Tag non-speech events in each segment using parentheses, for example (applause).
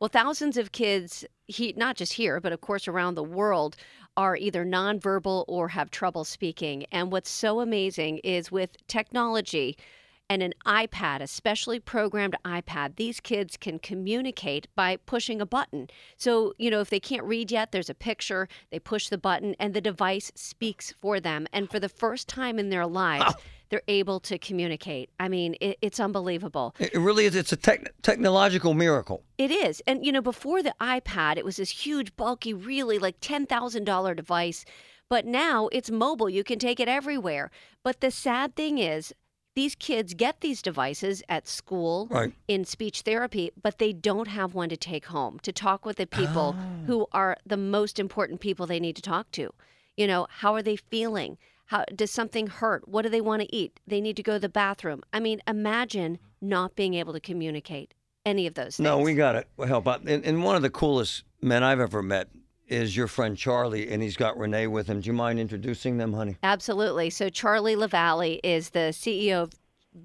Well, thousands of kids, he, not just here, but of course around the world, are either nonverbal or have trouble speaking. And what's so amazing is with technology, and an iPad, a specially programmed iPad, these kids can communicate by pushing a button. So, you know, if they can't read yet, there's a picture, they push the button, and the device speaks for them. And for the first time in their lives, they're able to communicate. I mean, it, it's unbelievable. It really is. It's a tech, technological miracle. It is. And, you know, before the iPad, it was this huge, bulky, really like $10,000 device. But now it's mobile. You can take it everywhere. But the sad thing is, these kids get these devices at school Right. in speech therapy, but they don't have one to take home to talk with the people Oh. who are the most important people they need to talk to. You know, how are they feeling? How does something hurt? What do they want to eat? They need to go to the bathroom. I mean, imagine mm-hmm. not being able to communicate any of those things. No, we got it. We'll help out. And, and one of the coolest men I've ever met is your friend Charlie, and he's got Renee with him. Do you mind introducing them, honey? Absolutely. So Charlie LaVallee is the CEO of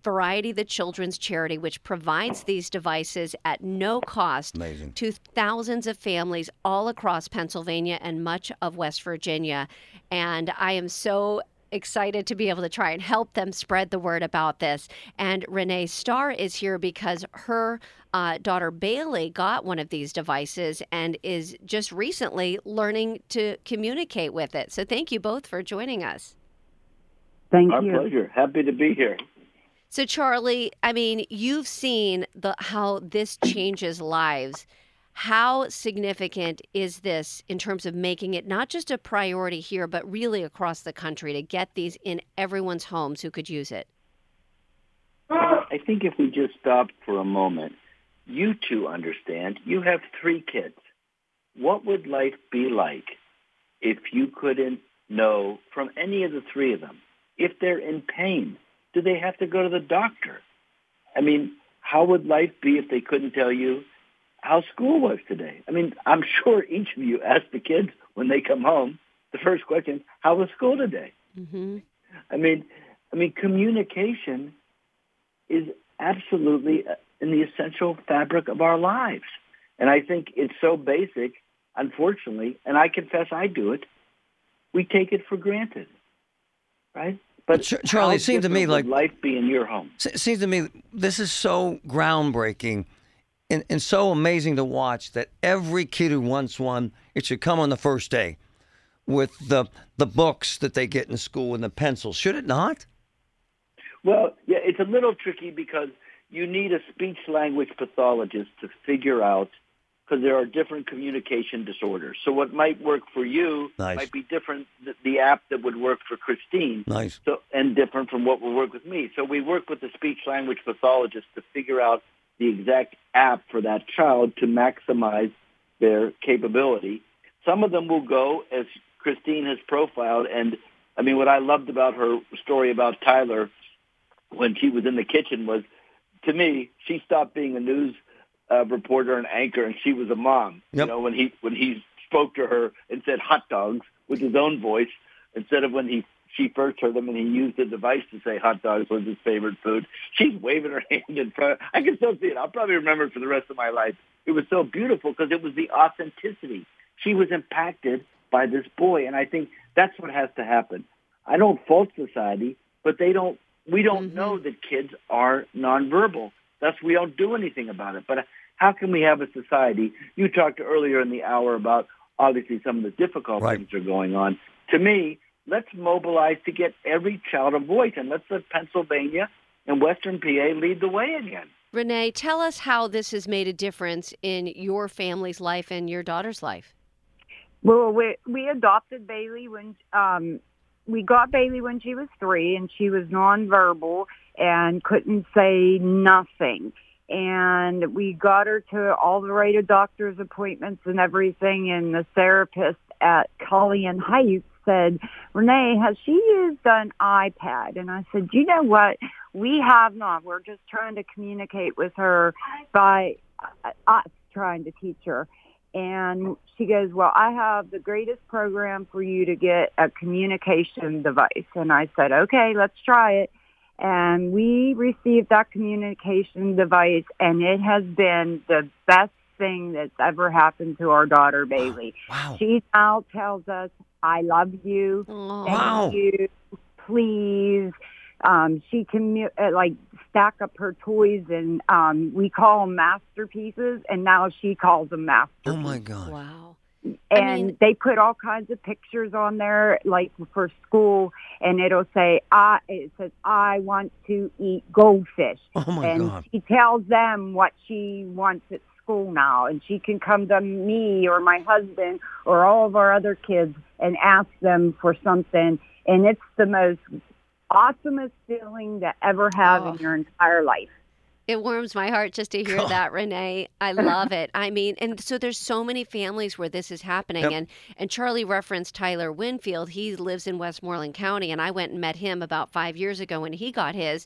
Variety the Children's Charity, which provides these devices at no cost Amazing. to thousands of families all across Pennsylvania and much of West Virginia. And I am so excited to be able to try and help them spread the word about this. And Renee Starr is here because her uh, daughter Bailey got one of these devices and is just recently learning to communicate with it. So thank you both for joining us. Thank you. Our pleasure. Happy to be here. So Charlie, I mean, you've seen the how this changes lives. How significant is this in terms of making it not just a priority here, but really across the country to get these in everyone's homes who could use it? I think if we just stop for a moment, you two understand. You have three kids. What would life be like if you couldn't know from any of the three of them if they're in pain? Do they have to go to the doctor? I mean, how would life be if they couldn't tell you how school was today? I mean, I'm sure each of you ask the kids when they come home the first question, "How was school today?" hmm I mean, I mean, communication is absolutely in the essential fabric of our lives, and I think it's so basic. Unfortunately, and I confess I do it. We take it for granted, right? But Charlie, it seemed to me like- life be in your home. It seems to me this is so groundbreaking and, and so amazing to watch that every kid who wants one, it should come on the first day with the the books that they get in school and the pencils. Should it not? Well, yeah, it's a little tricky because you need a speech language pathologist to figure out because there are different communication disorders. So what might work for you Nice. might be different th- the app that would work for Christine. Nice. So and different from what will work with me. So we work with the speech language pathologist to figure out the exact app for that child to maximize their capability. Some of them will go as Christine has profiled and I mean what I loved about her story about Tyler when she was in the kitchen was to me she stopped being a news uh, reporter and anchor and she was a mom. Yep. You know when he when he spoke to her and said hot dogs with his own voice instead of when he she first heard them and he used the device to say hot dogs was his favorite food. She's waving her (laughs) hand in front. I can still see it. I'll probably remember it for the rest of my life. It was so beautiful because it was the authenticity. She was impacted by this boy, and I think that's what has to happen. I don't fault society, but they don't. We don't Mhm. know that kids are nonverbal. Thus, we don't do anything about it. But how can we have a society? You talked earlier in the hour about obviously some of the difficult Right. things are going on. To me, let's mobilize to get every child a voice, and let's let Pennsylvania and Western PA lead the way again. Renee, tell us how this has made a difference in your family's life and your daughter's life. Well, we we adopted Bailey when um we got Bailey when she was three, and she was nonverbal and couldn't say nothing. And we got her to all the rated doctor's appointments and everything. And the therapist at Colleen Heights said, "Renee, has she used an iPad?" And I said, "You know what? We have not. We're just trying to communicate with her by uh, us trying to teach her." And she goes, well, I have the greatest program for you to get a communication device. And I said, okay, let's try it. And we received that communication device and it has been the best thing that's ever happened to our daughter Bailey. Wow. She now tells us, "I love you, Aw. thank Wow. you, please." Um, she can uh, like stack up her toys, and um, we call them masterpieces, and now she calls them masterpieces. Oh my God. Wow. I and mean- they put all kinds of pictures on there like for school and it'll say i it says i want to eat goldfish Oh my and God. she tells them what she wants at school now and she can come to me or my husband or all of our other kids and ask them for something and it's the most awesomest feeling to ever have Oh. in your entire life It warms my heart just to hear God. that, Renee. I (laughs) love it. I mean, and so there's so many families where this is happening. Yep. And and Charlie referenced Tyler Winfield. He lives in Westmoreland County, and I went and met him about five years ago when he got his.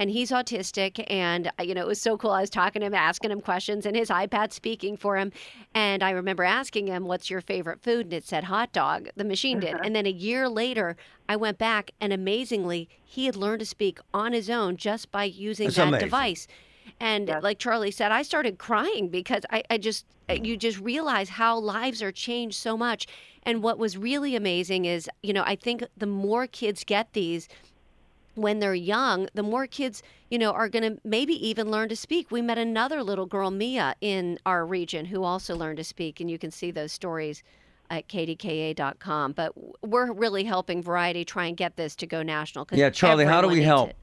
And he's autistic, and uh, you know it was so cool. I was talking to him, asking him questions, and his iPad speaking for him. And I remember asking him, "What's your favorite food?" And it said hot dog. The machine did. And then a year later, I went back, and amazingly, he had learned to speak on his own just by using That's that amazing. device. And like Charlie said, I started crying because I, I just, uh, you just realize how lives are changed so much. And what was really amazing is, you know, I think the more kids get these when they're young, the more kids, you know, are going to maybe even learn to speak. We met another little girl, Mia, in our region who also learned to speak. And you can see those stories at kdka.com. But we're really helping Variety try and get this to go national. 'cause Yeah, Charlie, how do we help? it.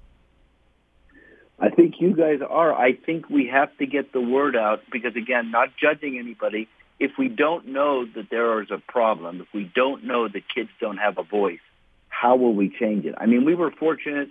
I think you guys are. I think we have to get the word out because, again, not judging anybody. If we don't know that there is a problem, if we don't know that kids don't have a voice, how will we change it? I mean, we were fortunate.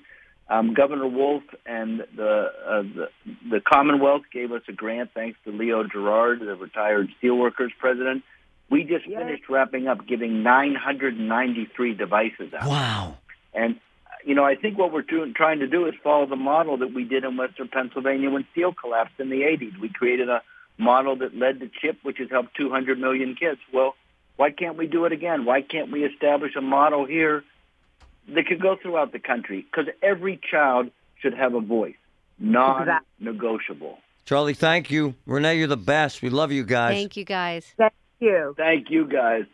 Um, Governor Wolf and the, uh, the the Commonwealth gave us a grant thanks to Leo Gerard, the retired steelworkers president. We just finished wrapping up giving 993 devices out. Wow. And you know, I think what we're doing, trying to do is follow the model that we did in Western Pennsylvania when steel collapsed in the 80s. We created a model that led to CHIP, which has helped 200 million kids. Well, why can't we do it again? Why can't we establish a model here that could go throughout the country? Because every child should have a voice, non-negotiable. Charlie, thank you. Renee, you're the best. We love you guys. Thank you guys. thank you Thank you, guys.